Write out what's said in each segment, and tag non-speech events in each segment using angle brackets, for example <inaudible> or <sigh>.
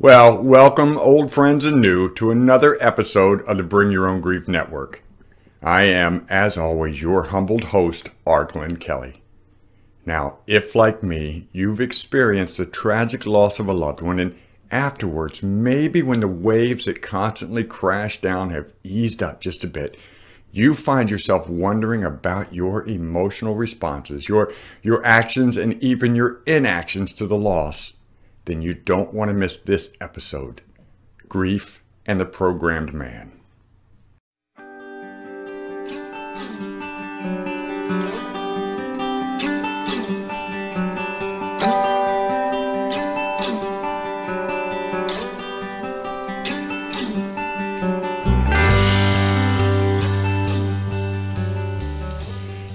Well, welcome, old friends and new, to another episode of the Bring Your Own Grief Network. I am, as always, your humbled host, R. Glenn Kelly. Now, if like me, you've experienced the tragic loss of a loved one, and afterwards, maybe when the waves that constantly crash down have eased up just a bit, you find yourself wondering about your emotional responses, your, your actions, and even your inactions to the loss then you don't want to miss this episode Grief and the Programmed Man.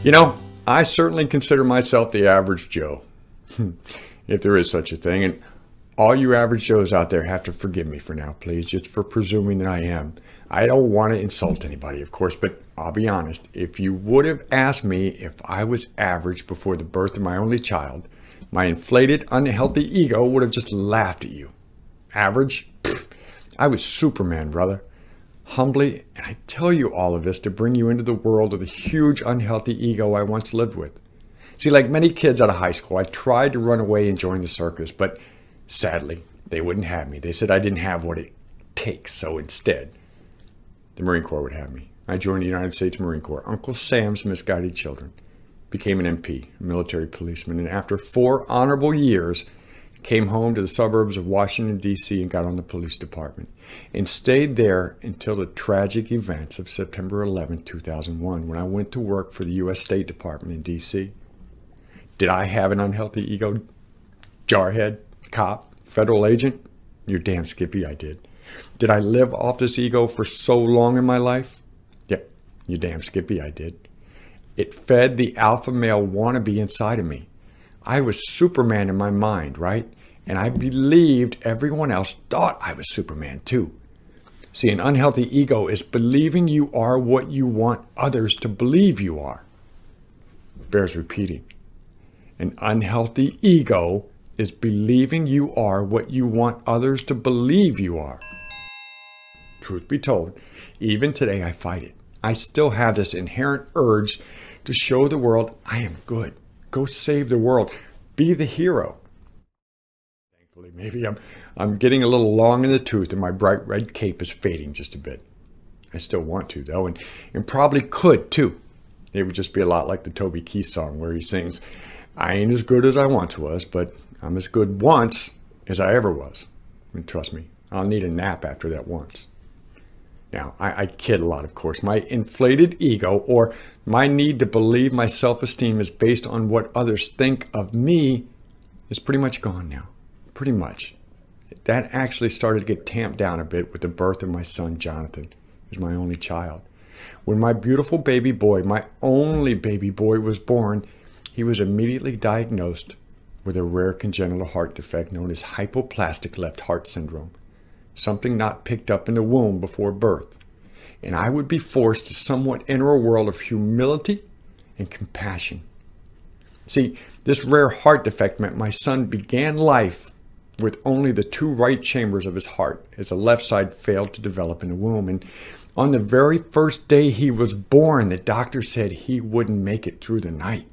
You know, I certainly consider myself the average Joe, <laughs> if there is such a thing. And all you average Joes out there have to forgive me for now, please, just for presuming that I am. I don't want to insult anybody, of course, but I'll be honest. If you would have asked me if I was average before the birth of my only child, my inflated, unhealthy ego would have just laughed at you. Average? Pfft, I was Superman, brother. Humbly, and I tell you all of this to bring you into the world of the huge, unhealthy ego I once lived with. See, like many kids out of high school, I tried to run away and join the circus, but Sadly, they wouldn't have me. They said I didn't have what it takes, so instead, the Marine Corps would have me. I joined the United States Marine Corps, Uncle Sam's misguided children, became an MP, a military policeman, and after four honorable years, came home to the suburbs of Washington, D.C., and got on the police department, and stayed there until the tragic events of September 11, 2001, when I went to work for the U.S. State Department in D.C. Did I have an unhealthy ego? Jarhead? Cop, federal agent? You're damn skippy, I did. Did I live off this ego for so long in my life? Yep, you damn skippy, I did. It fed the alpha male wannabe inside of me. I was Superman in my mind, right? And I believed everyone else thought I was Superman too. See, an unhealthy ego is believing you are what you want others to believe you are. Bears repeating. An unhealthy ego is believing you are what you want others to believe you are. Truth be told, even today I fight it. I still have this inherent urge to show the world I am good. Go save the world. Be the hero. Thankfully, maybe I'm, I'm getting a little long in the tooth and my bright red cape is fading just a bit. I still want to, though, and, and probably could, too. It would just be a lot like the Toby Keith song where he sings, I ain't as good as I once was, but I'm as good once as I ever was. And trust me, I'll need a nap after that once. Now, I, I, kid a lot, of course. My inflated ego or my need to believe my self esteem is based on what others think of me is pretty much gone now. Pretty much. That actually started to get tamped down a bit with the birth of my son, Jonathan, who's my only child. When my beautiful baby boy, my only baby boy, was born, he was immediately diagnosed with a rare congenital heart defect known as hypoplastic left heart syndrome, something not picked up in the womb before birth. And I would be forced to somewhat enter a world of humility and compassion. See, this rare heart defect meant my son began life with only the two right chambers of his heart, as the left side failed to develop in the womb. And on the very first day he was born, the doctor said he wouldn't make it through the night,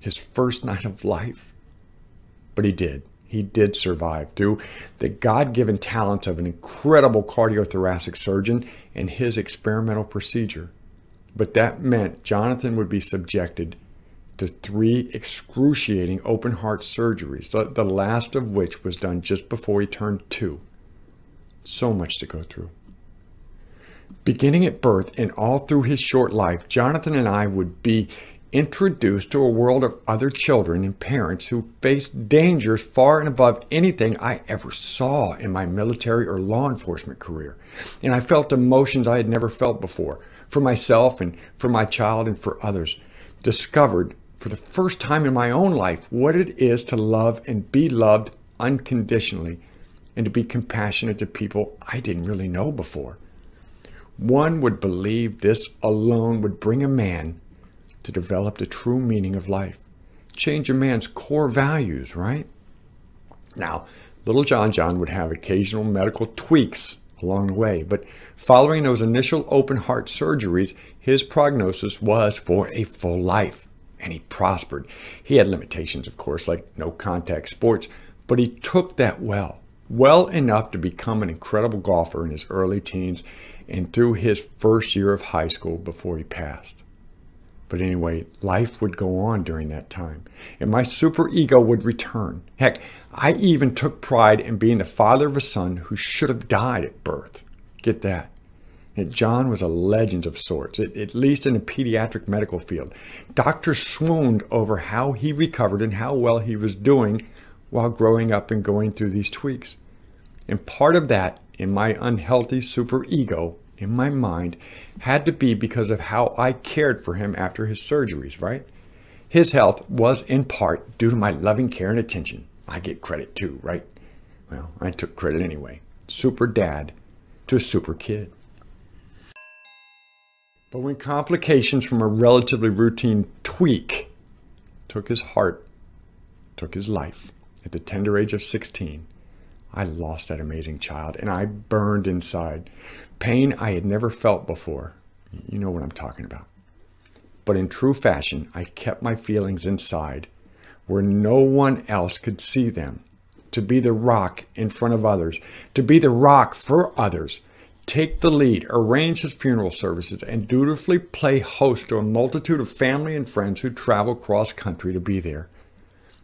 his first night of life. But he did. He did survive through the God given talents of an incredible cardiothoracic surgeon and his experimental procedure. But that meant Jonathan would be subjected to three excruciating open heart surgeries, the last of which was done just before he turned two. So much to go through. Beginning at birth and all through his short life, Jonathan and I would be introduced to a world of other children and parents who faced dangers far and above anything I ever saw in my military or law enforcement career. And I felt emotions I had never felt before for myself and for my child and for others. Discovered for the first time in my own life what it is to love and be loved unconditionally and to be compassionate to people I didn't really know before. One would believe this alone would bring a man to develop the true meaning of life. Change a man's core values, right? Now, Little John John would have occasional medical tweaks along the way, but following those initial open heart surgeries, his prognosis was for a full life, and he prospered. He had limitations, of course, like no contact sports, but he took that well, well enough to become an incredible golfer in his early teens and through his first year of high school before he passed. But anyway, life would go on during that time, and my super ego would return. Heck, I even took pride in being the father of a son who should have died at birth. Get that. And John was a legend of sorts, at least in the pediatric medical field. Doctors swooned over how he recovered and how well he was doing while growing up and going through these tweaks. And part of that, in my unhealthy super ego, in my mind had to be because of how I cared for him after his surgeries, right? His health was in part due to my loving care and attention. I get credit too, right? Well, I took credit anyway. Super dad to a super kid. But when complications from a relatively routine tweak took his heart, took his life at the tender age of 16, I lost that amazing child and I burned inside. Pain I had never felt before. You know what I'm talking about. But in true fashion, I kept my feelings inside where no one else could see them. To be the rock in front of others, to be the rock for others, take the lead, arrange his funeral services, and dutifully play host to a multitude of family and friends who travel cross country to be there.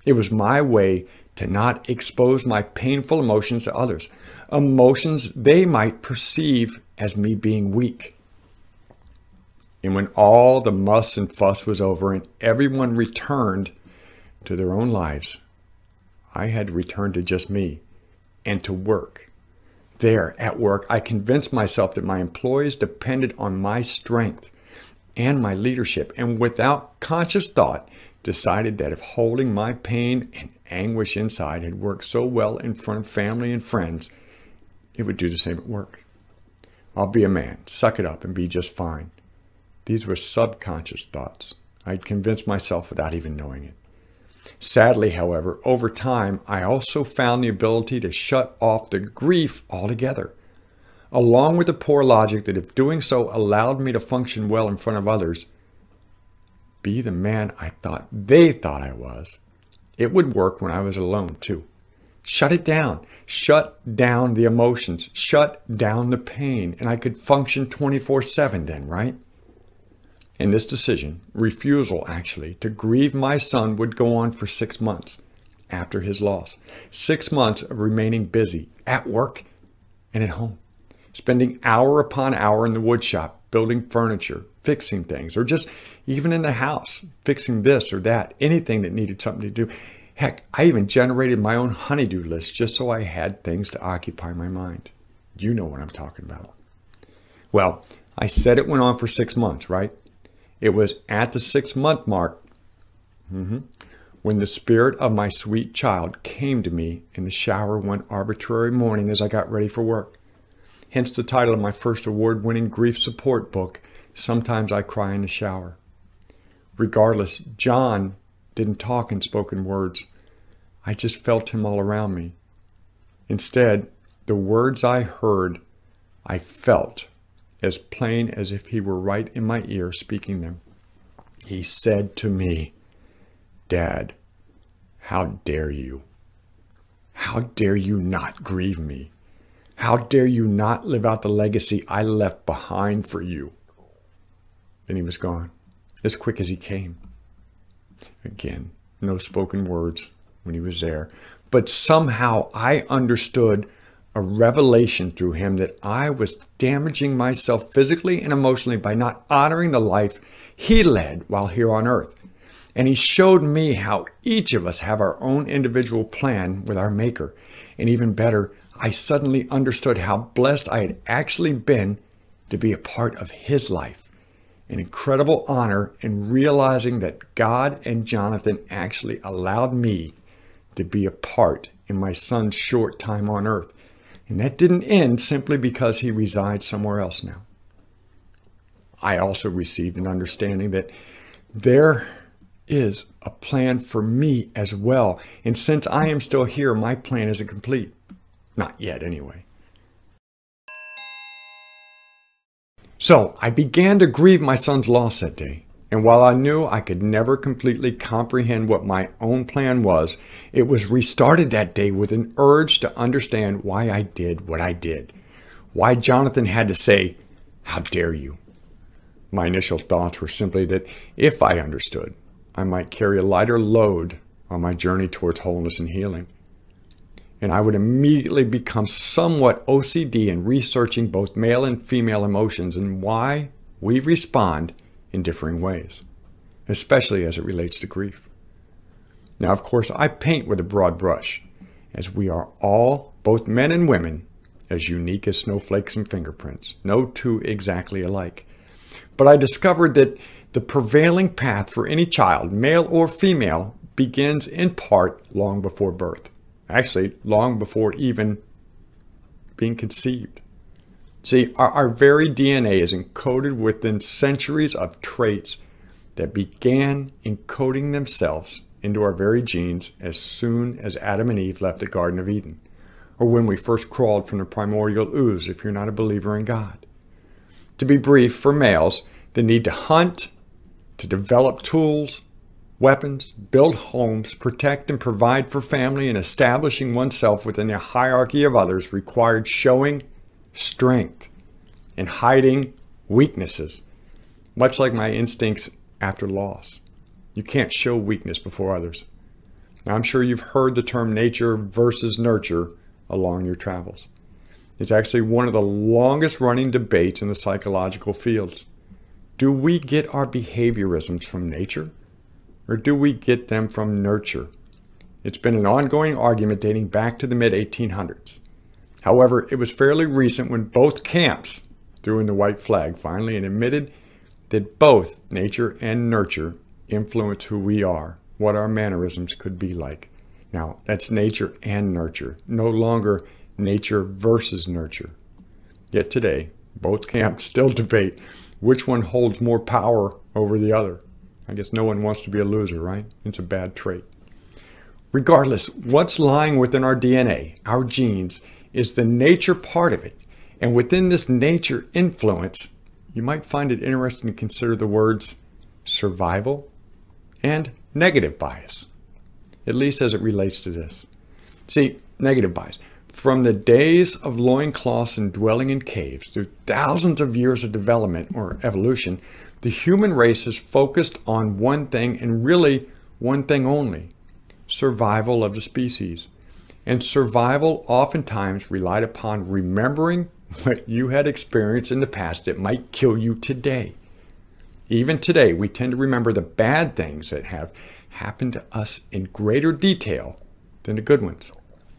It was my way to not expose my painful emotions to others, emotions they might perceive as me being weak. And when all the muss and fuss was over and everyone returned to their own lives, I had to return to just me and to work. There at work, I convinced myself that my employees depended on my strength and my leadership, and without conscious thought, decided that if holding my pain and anguish inside had worked so well in front of family and friends, it would do the same at work. I'll be a man, suck it up, and be just fine. These were subconscious thoughts. I'd convinced myself without even knowing it. Sadly, however, over time, I also found the ability to shut off the grief altogether, along with the poor logic that if doing so allowed me to function well in front of others, be the man I thought they thought I was, it would work when I was alone too. Shut it down. Shut down the emotions. Shut down the pain. And I could function 24 7 then, right? And this decision, refusal actually, to grieve my son would go on for six months after his loss. Six months of remaining busy at work and at home, spending hour upon hour in the woodshop, building furniture, fixing things, or just even in the house, fixing this or that, anything that needed something to do. Heck, I even generated my own honeydew list just so I had things to occupy my mind. You know what I'm talking about. Well, I said it went on for six months, right? It was at the six month mark mm-hmm, when the spirit of my sweet child came to me in the shower one arbitrary morning as I got ready for work. Hence the title of my first award winning grief support book, Sometimes I Cry in the Shower. Regardless, John didn't talk in spoken words. I just felt him all around me. Instead, the words I heard, I felt as plain as if he were right in my ear speaking them. He said to me, Dad, how dare you? How dare you not grieve me? How dare you not live out the legacy I left behind for you? Then he was gone as quick as he came. Again, no spoken words when he was there, but somehow I understood a revelation through him that I was damaging myself physically and emotionally by not honoring the life he led while here on earth. And he showed me how each of us have our own individual plan with our Maker. And even better, I suddenly understood how blessed I had actually been to be a part of his life an incredible honor in realizing that God and Jonathan actually allowed me to be a part in my son's short time on earth. And that didn't end simply because he resides somewhere else now. I also received an understanding that there is a plan for me as well. And since I am still here, my plan isn't complete. Not yet, anyway. So I began to grieve my son's loss that day. And while I knew I could never completely comprehend what my own plan was, it was restarted that day with an urge to understand why I did what I did. Why Jonathan had to say, How dare you? My initial thoughts were simply that if I understood, I might carry a lighter load on my journey towards wholeness and healing. And I would immediately become somewhat OCD in researching both male and female emotions and why we respond in differing ways, especially as it relates to grief. Now, of course, I paint with a broad brush, as we are all, both men and women, as unique as snowflakes and fingerprints, no two exactly alike. But I discovered that the prevailing path for any child, male or female, begins in part long before birth. Actually, long before even being conceived. See, our, our very DNA is encoded within centuries of traits that began encoding themselves into our very genes as soon as Adam and Eve left the Garden of Eden, or when we first crawled from the primordial ooze, if you're not a believer in God. To be brief, for males, the need to hunt, to develop tools, weapons, build homes, protect and provide for family, and establishing oneself within a hierarchy of others required showing strength and hiding weaknesses, much like my instincts after loss. You can't show weakness before others. Now, I'm sure you've heard the term nature versus nurture along your travels. It's actually one of the longest running debates in the psychological fields. Do we get our behaviorisms from nature or do we get them from nurture? It's been an ongoing argument dating back to the mid 1800s. However, it was fairly recent when both camps threw in the white flag finally and admitted that both nature and nurture influence who we are, what our mannerisms could be like. Now, that's nature and nurture, no longer nature versus nurture. Yet today, both camps still debate which one holds more power over the other. I guess no one wants to be a loser, right? It's a bad trait. Regardless, what's lying within our DNA, our genes, is the nature part of it. And within this nature influence, you might find it interesting to consider the words survival and negative bias, at least as it relates to this. See, negative bias. From the days of loincloths and dwelling in caves through thousands of years of development or evolution, the human race is focused on one thing and really one thing only survival of the species. And survival oftentimes relied upon remembering what you had experienced in the past that might kill you today. Even today, we tend to remember the bad things that have happened to us in greater detail than the good ones.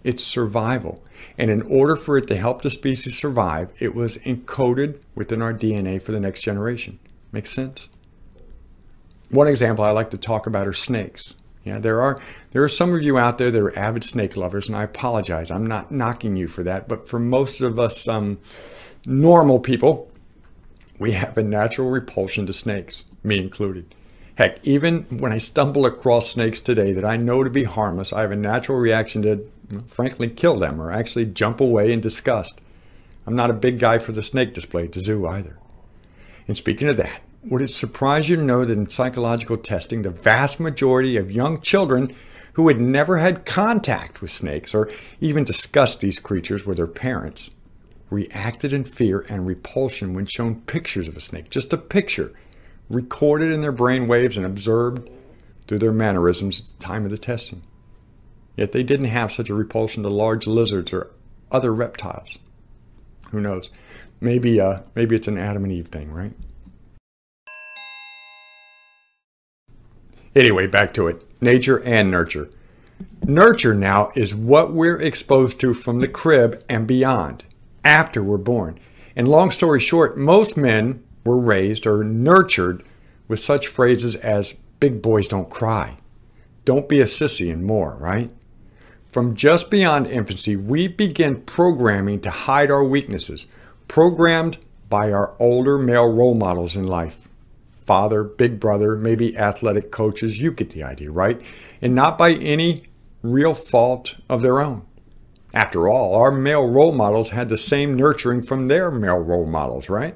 It's survival. And in order for it to help the species survive, it was encoded within our DNA for the next generation. Makes sense? One example I like to talk about are snakes. Yeah, there are there are some of you out there that are avid snake lovers, and I apologize. I'm not knocking you for that, but for most of us um, normal people, we have a natural repulsion to snakes, me included. Heck, even when I stumble across snakes today that I know to be harmless, I have a natural reaction to, frankly, kill them or actually jump away in disgust. I'm not a big guy for the snake display at the zoo either. And speaking of that, would it surprise you to know that in psychological testing, the vast majority of young children who had never had contact with snakes or even discussed these creatures with their parents reacted in fear and repulsion when shown pictures of a snake, just a picture, recorded in their brain waves and observed through their mannerisms at the time of the testing. Yet they didn't have such a repulsion to large lizards or other reptiles. Who knows? Maybe, uh, maybe it's an Adam and Eve thing, right? Anyway, back to it nature and nurture. Nurture now is what we're exposed to from the crib and beyond after we're born. And long story short, most men were raised or nurtured with such phrases as big boys don't cry, don't be a sissy, and more, right? From just beyond infancy, we begin programming to hide our weaknesses, programmed by our older male role models in life father, big brother, maybe athletic coaches. You get the idea, right? And not by any real fault of their own. After all, our male role models had the same nurturing from their male role models, right?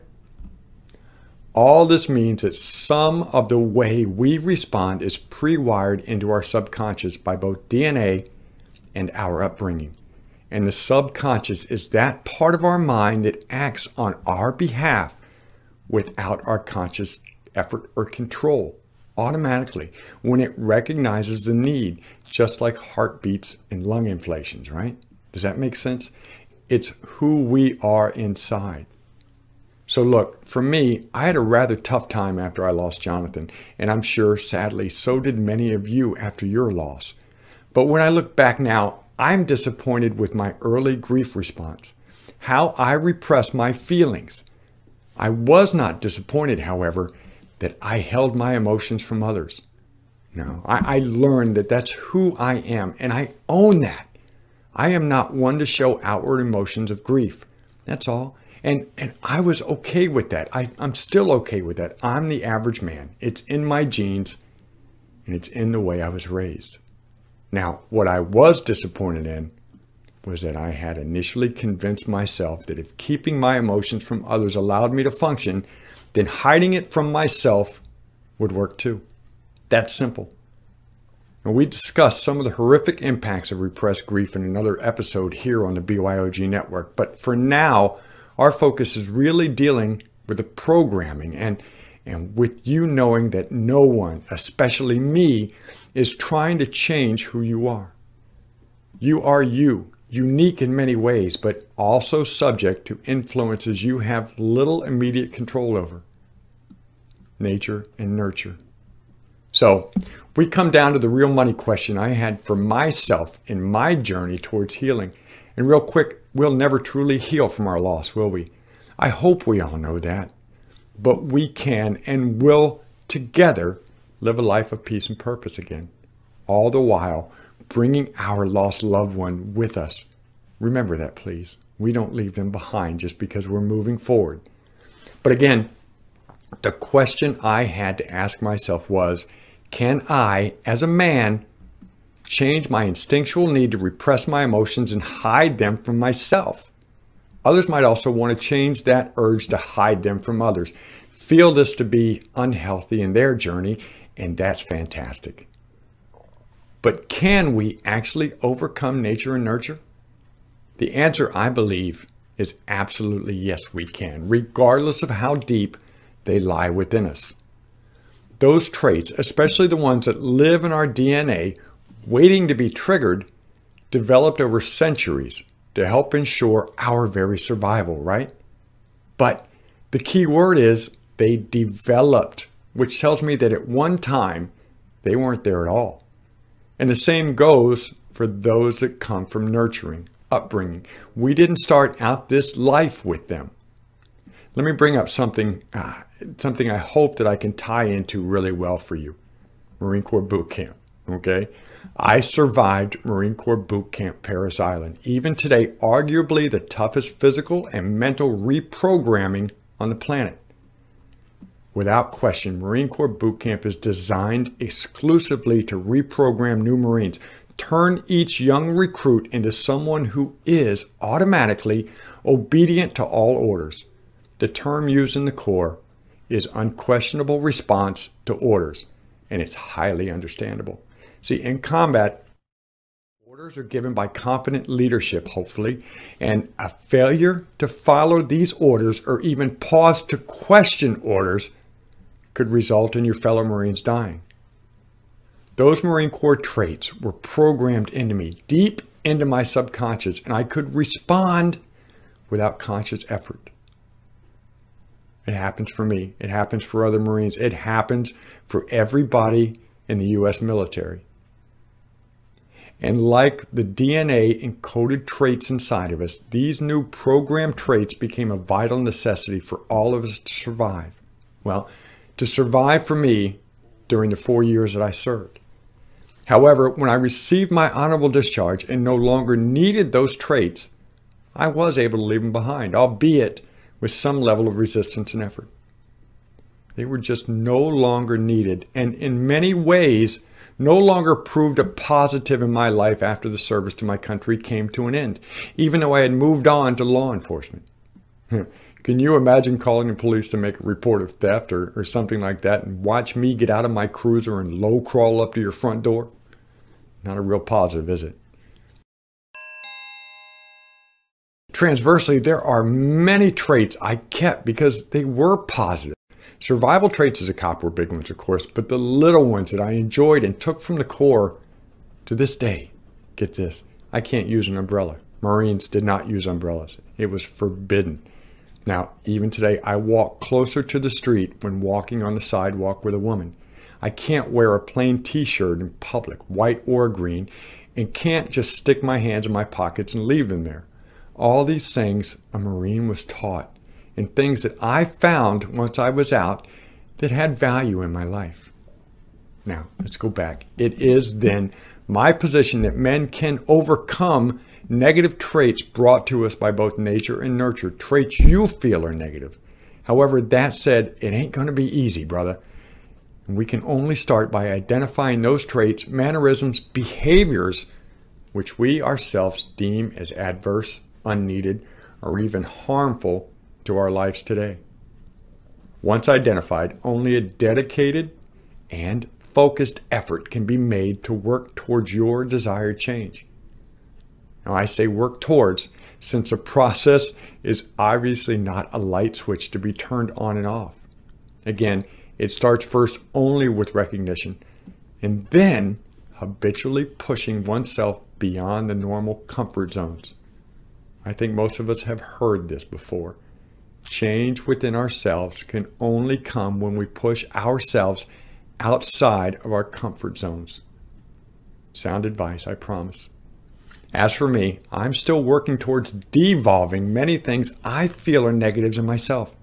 All this means that some of the way we respond is pre wired into our subconscious by both DNA and our upbringing. And the subconscious is that part of our mind that acts on our behalf without our conscious effort or control automatically when it recognizes the need, just like heartbeats and lung inflations, right? Does that make sense? It's who we are inside. So, look, for me, I had a rather tough time after I lost Jonathan, and I'm sure, sadly, so did many of you after your loss. But when I look back now, I'm disappointed with my early grief response, how I repress my feelings. I was not disappointed, however, that I held my emotions from others. No, I, I learned that that's who I am, and I own that. I am not one to show outward emotions of grief. That's all. And, and I was okay with that. I, I'm still okay with that. I'm the average man. It's in my genes and it's in the way I was raised. Now, what I was disappointed in was that I had initially convinced myself that if keeping my emotions from others allowed me to function, then hiding it from myself would work too. That's simple. And we discussed some of the horrific impacts of repressed grief in another episode here on the BYOG network. But for now, our focus is really dealing with the programming and, and with you knowing that no one, especially me, is trying to change who you are. You are you, unique in many ways, but also subject to influences you have little immediate control over nature and nurture. So, we come down to the real money question I had for myself in my journey towards healing. And real quick, we'll never truly heal from our loss, will we? I hope we all know that. But we can and will together live a life of peace and purpose again, all the while bringing our lost loved one with us. Remember that, please. We don't leave them behind just because we're moving forward. But again, the question I had to ask myself was can I, as a man, change my instinctual need to repress my emotions and hide them from myself? Others might also want to change that urge to hide them from others, feel this to be unhealthy in their journey, and that's fantastic. But can we actually overcome nature and nurture? The answer, I believe, is absolutely yes, we can, regardless of how deep they lie within us. Those traits, especially the ones that live in our DNA, waiting to be triggered, developed over centuries to help ensure our very survival, right? But the key word is they developed, which tells me that at one time they weren't there at all. And the same goes for those that come from nurturing, upbringing. We didn't start out this life with them. Let me bring up something, uh, something I hope that I can tie into really well for you. Marine Corps boot camp. Okay. I survived Marine Corps boot camp Parris Island. Even today, arguably the toughest physical and mental reprogramming on the planet. Without question, Marine Corps boot camp is designed exclusively to reprogram new Marines, turn each young recruit into someone who is automatically obedient to all orders. The term used in the Corps is unquestionable response to orders, and it's highly understandable. See, in combat, orders are given by competent leadership, hopefully, and a failure to follow these orders or even pause to question orders could result in your fellow Marines dying. Those Marine Corps traits were programmed into me deep into my subconscious, and I could respond without conscious effort. It happens for me. It happens for other Marines. It happens for everybody in the U.S. military. And like the DNA encoded traits inside of us, these new programmed traits became a vital necessity for all of us to survive. Well, to survive for me during the four years that I served. However, when I received my honorable discharge and no longer needed those traits, I was able to leave them behind, albeit with some level of resistance and effort. They were just no longer needed, and in many ways, no longer proved a positive in my life after the service to my country came to an end, even though I had moved on to law enforcement. <laughs> Can you imagine calling the police to make a report of theft or, or something like that and watch me get out of my cruiser and low crawl up to your front door? Not a real positive, is it? Transversely, there are many traits I kept because they were positive. Survival traits as a cop were big ones, of course, but the little ones that I enjoyed and took from the Corps to this day. Get this I can't use an umbrella. Marines did not use umbrellas, it was forbidden. Now, even today, I walk closer to the street when walking on the sidewalk with a woman. I can't wear a plain t shirt in public, white or green, and can't just stick my hands in my pockets and leave them there. All these things a Marine was taught, and things that I found once I was out that had value in my life. Now, let's go back. It is then my position that men can overcome negative traits brought to us by both nature and nurture, traits you feel are negative. However, that said, it ain't going to be easy, brother. And we can only start by identifying those traits, mannerisms, behaviors which we ourselves deem as adverse, unneeded, or even harmful to our lives today. Once identified, only a dedicated and focused effort can be made to work towards your desired change. Now, I say work towards, since a process is obviously not a light switch to be turned on and off. Again, it starts first only with recognition and then habitually pushing oneself beyond the normal comfort zones. I think most of us have heard this before. Change within ourselves can only come when we push ourselves outside of our comfort zones. Sound advice, I promise. As for me, I'm still working towards devolving many things I feel are negatives in myself.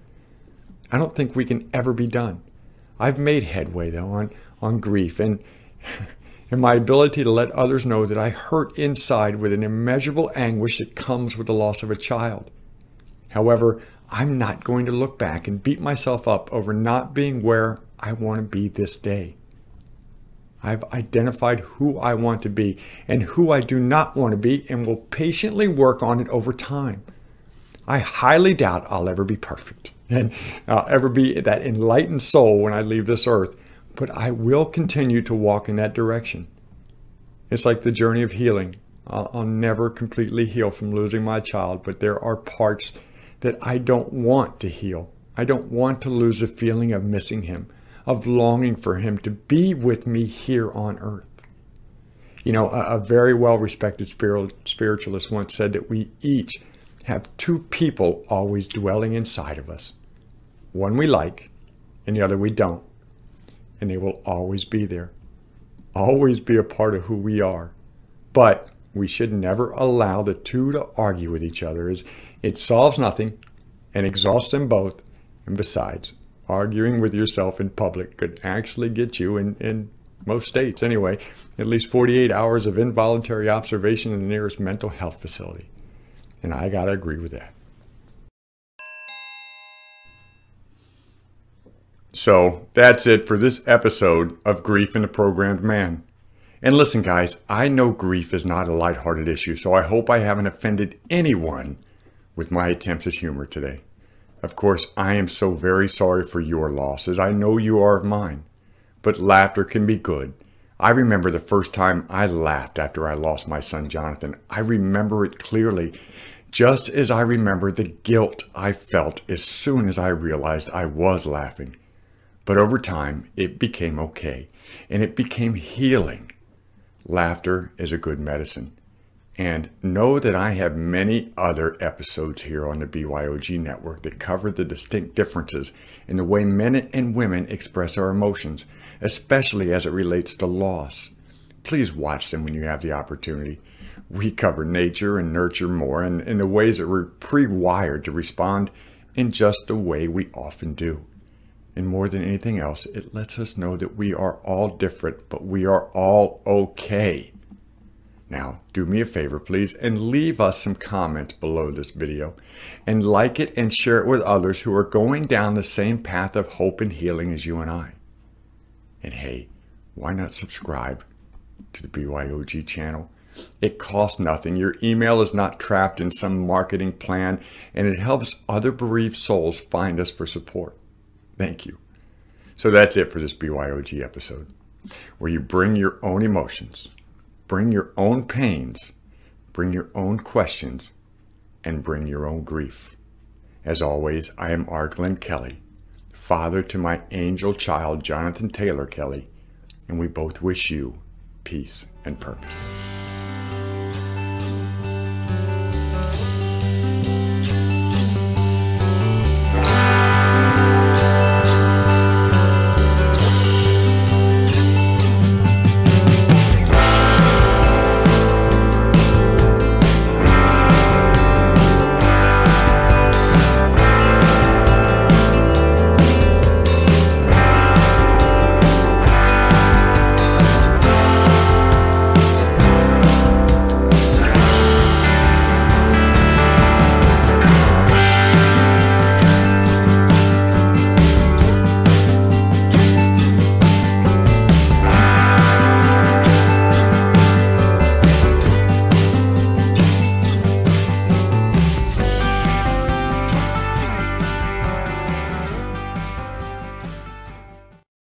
I don't think we can ever be done. I've made headway though on, on grief and <laughs> and my ability to let others know that I hurt inside with an immeasurable anguish that comes with the loss of a child. However, I'm not going to look back and beat myself up over not being where I want to be this day. I've identified who I want to be and who I do not want to be and will patiently work on it over time. I highly doubt I'll ever be perfect and I'll ever be that enlightened soul when I leave this earth, but I will continue to walk in that direction. It's like the journey of healing. I'll, I'll never completely heal from losing my child, but there are parts that I don't want to heal. I don't want to lose the feeling of missing him of longing for him to be with me here on earth. You know, a, a very well respected spiritualist once said that we each have two people always dwelling inside of us one we like, and the other we don't. And they will always be there, always be a part of who we are. But we should never allow the two to argue with each other, as it solves nothing and exhausts them both. And besides, arguing with yourself in public could actually get you, in, in most states anyway, at least 48 hours of involuntary observation in the nearest mental health facility. And I got to agree with that. So that's it for this episode of Grief in the Programmed Man. And listen, guys, I know grief is not a lighthearted issue, so I hope I haven't offended anyone with my attempts at humor today. Of course, I am so very sorry for your losses. I know you are of mine. But laughter can be good. I remember the first time I laughed after I lost my son Jonathan. I remember it clearly, just as I remember the guilt I felt as soon as I realized I was laughing. But over time, it became okay, and it became healing. Laughter is a good medicine. And know that I have many other episodes here on the BYOG network that cover the distinct differences in the way men and women express our emotions, especially as it relates to loss. Please watch them when you have the opportunity. We cover nature and nurture more and in the ways that we're pre wired to respond in just the way we often do. And more than anything else, it lets us know that we are all different, but we are all okay. Now, do me a favor, please, and leave us some comments below this video, and like it and share it with others who are going down the same path of hope and healing as you and I. And hey, why not subscribe to the BYOG channel? It costs nothing. Your email is not trapped in some marketing plan, and it helps other bereaved souls find us for support. Thank you. So that's it for this BYOG episode, where you bring your own emotions, bring your own pains, bring your own questions, and bring your own grief. As always, I am R. Glenn Kelly, father to my angel child, Jonathan Taylor Kelly, and we both wish you peace and purpose.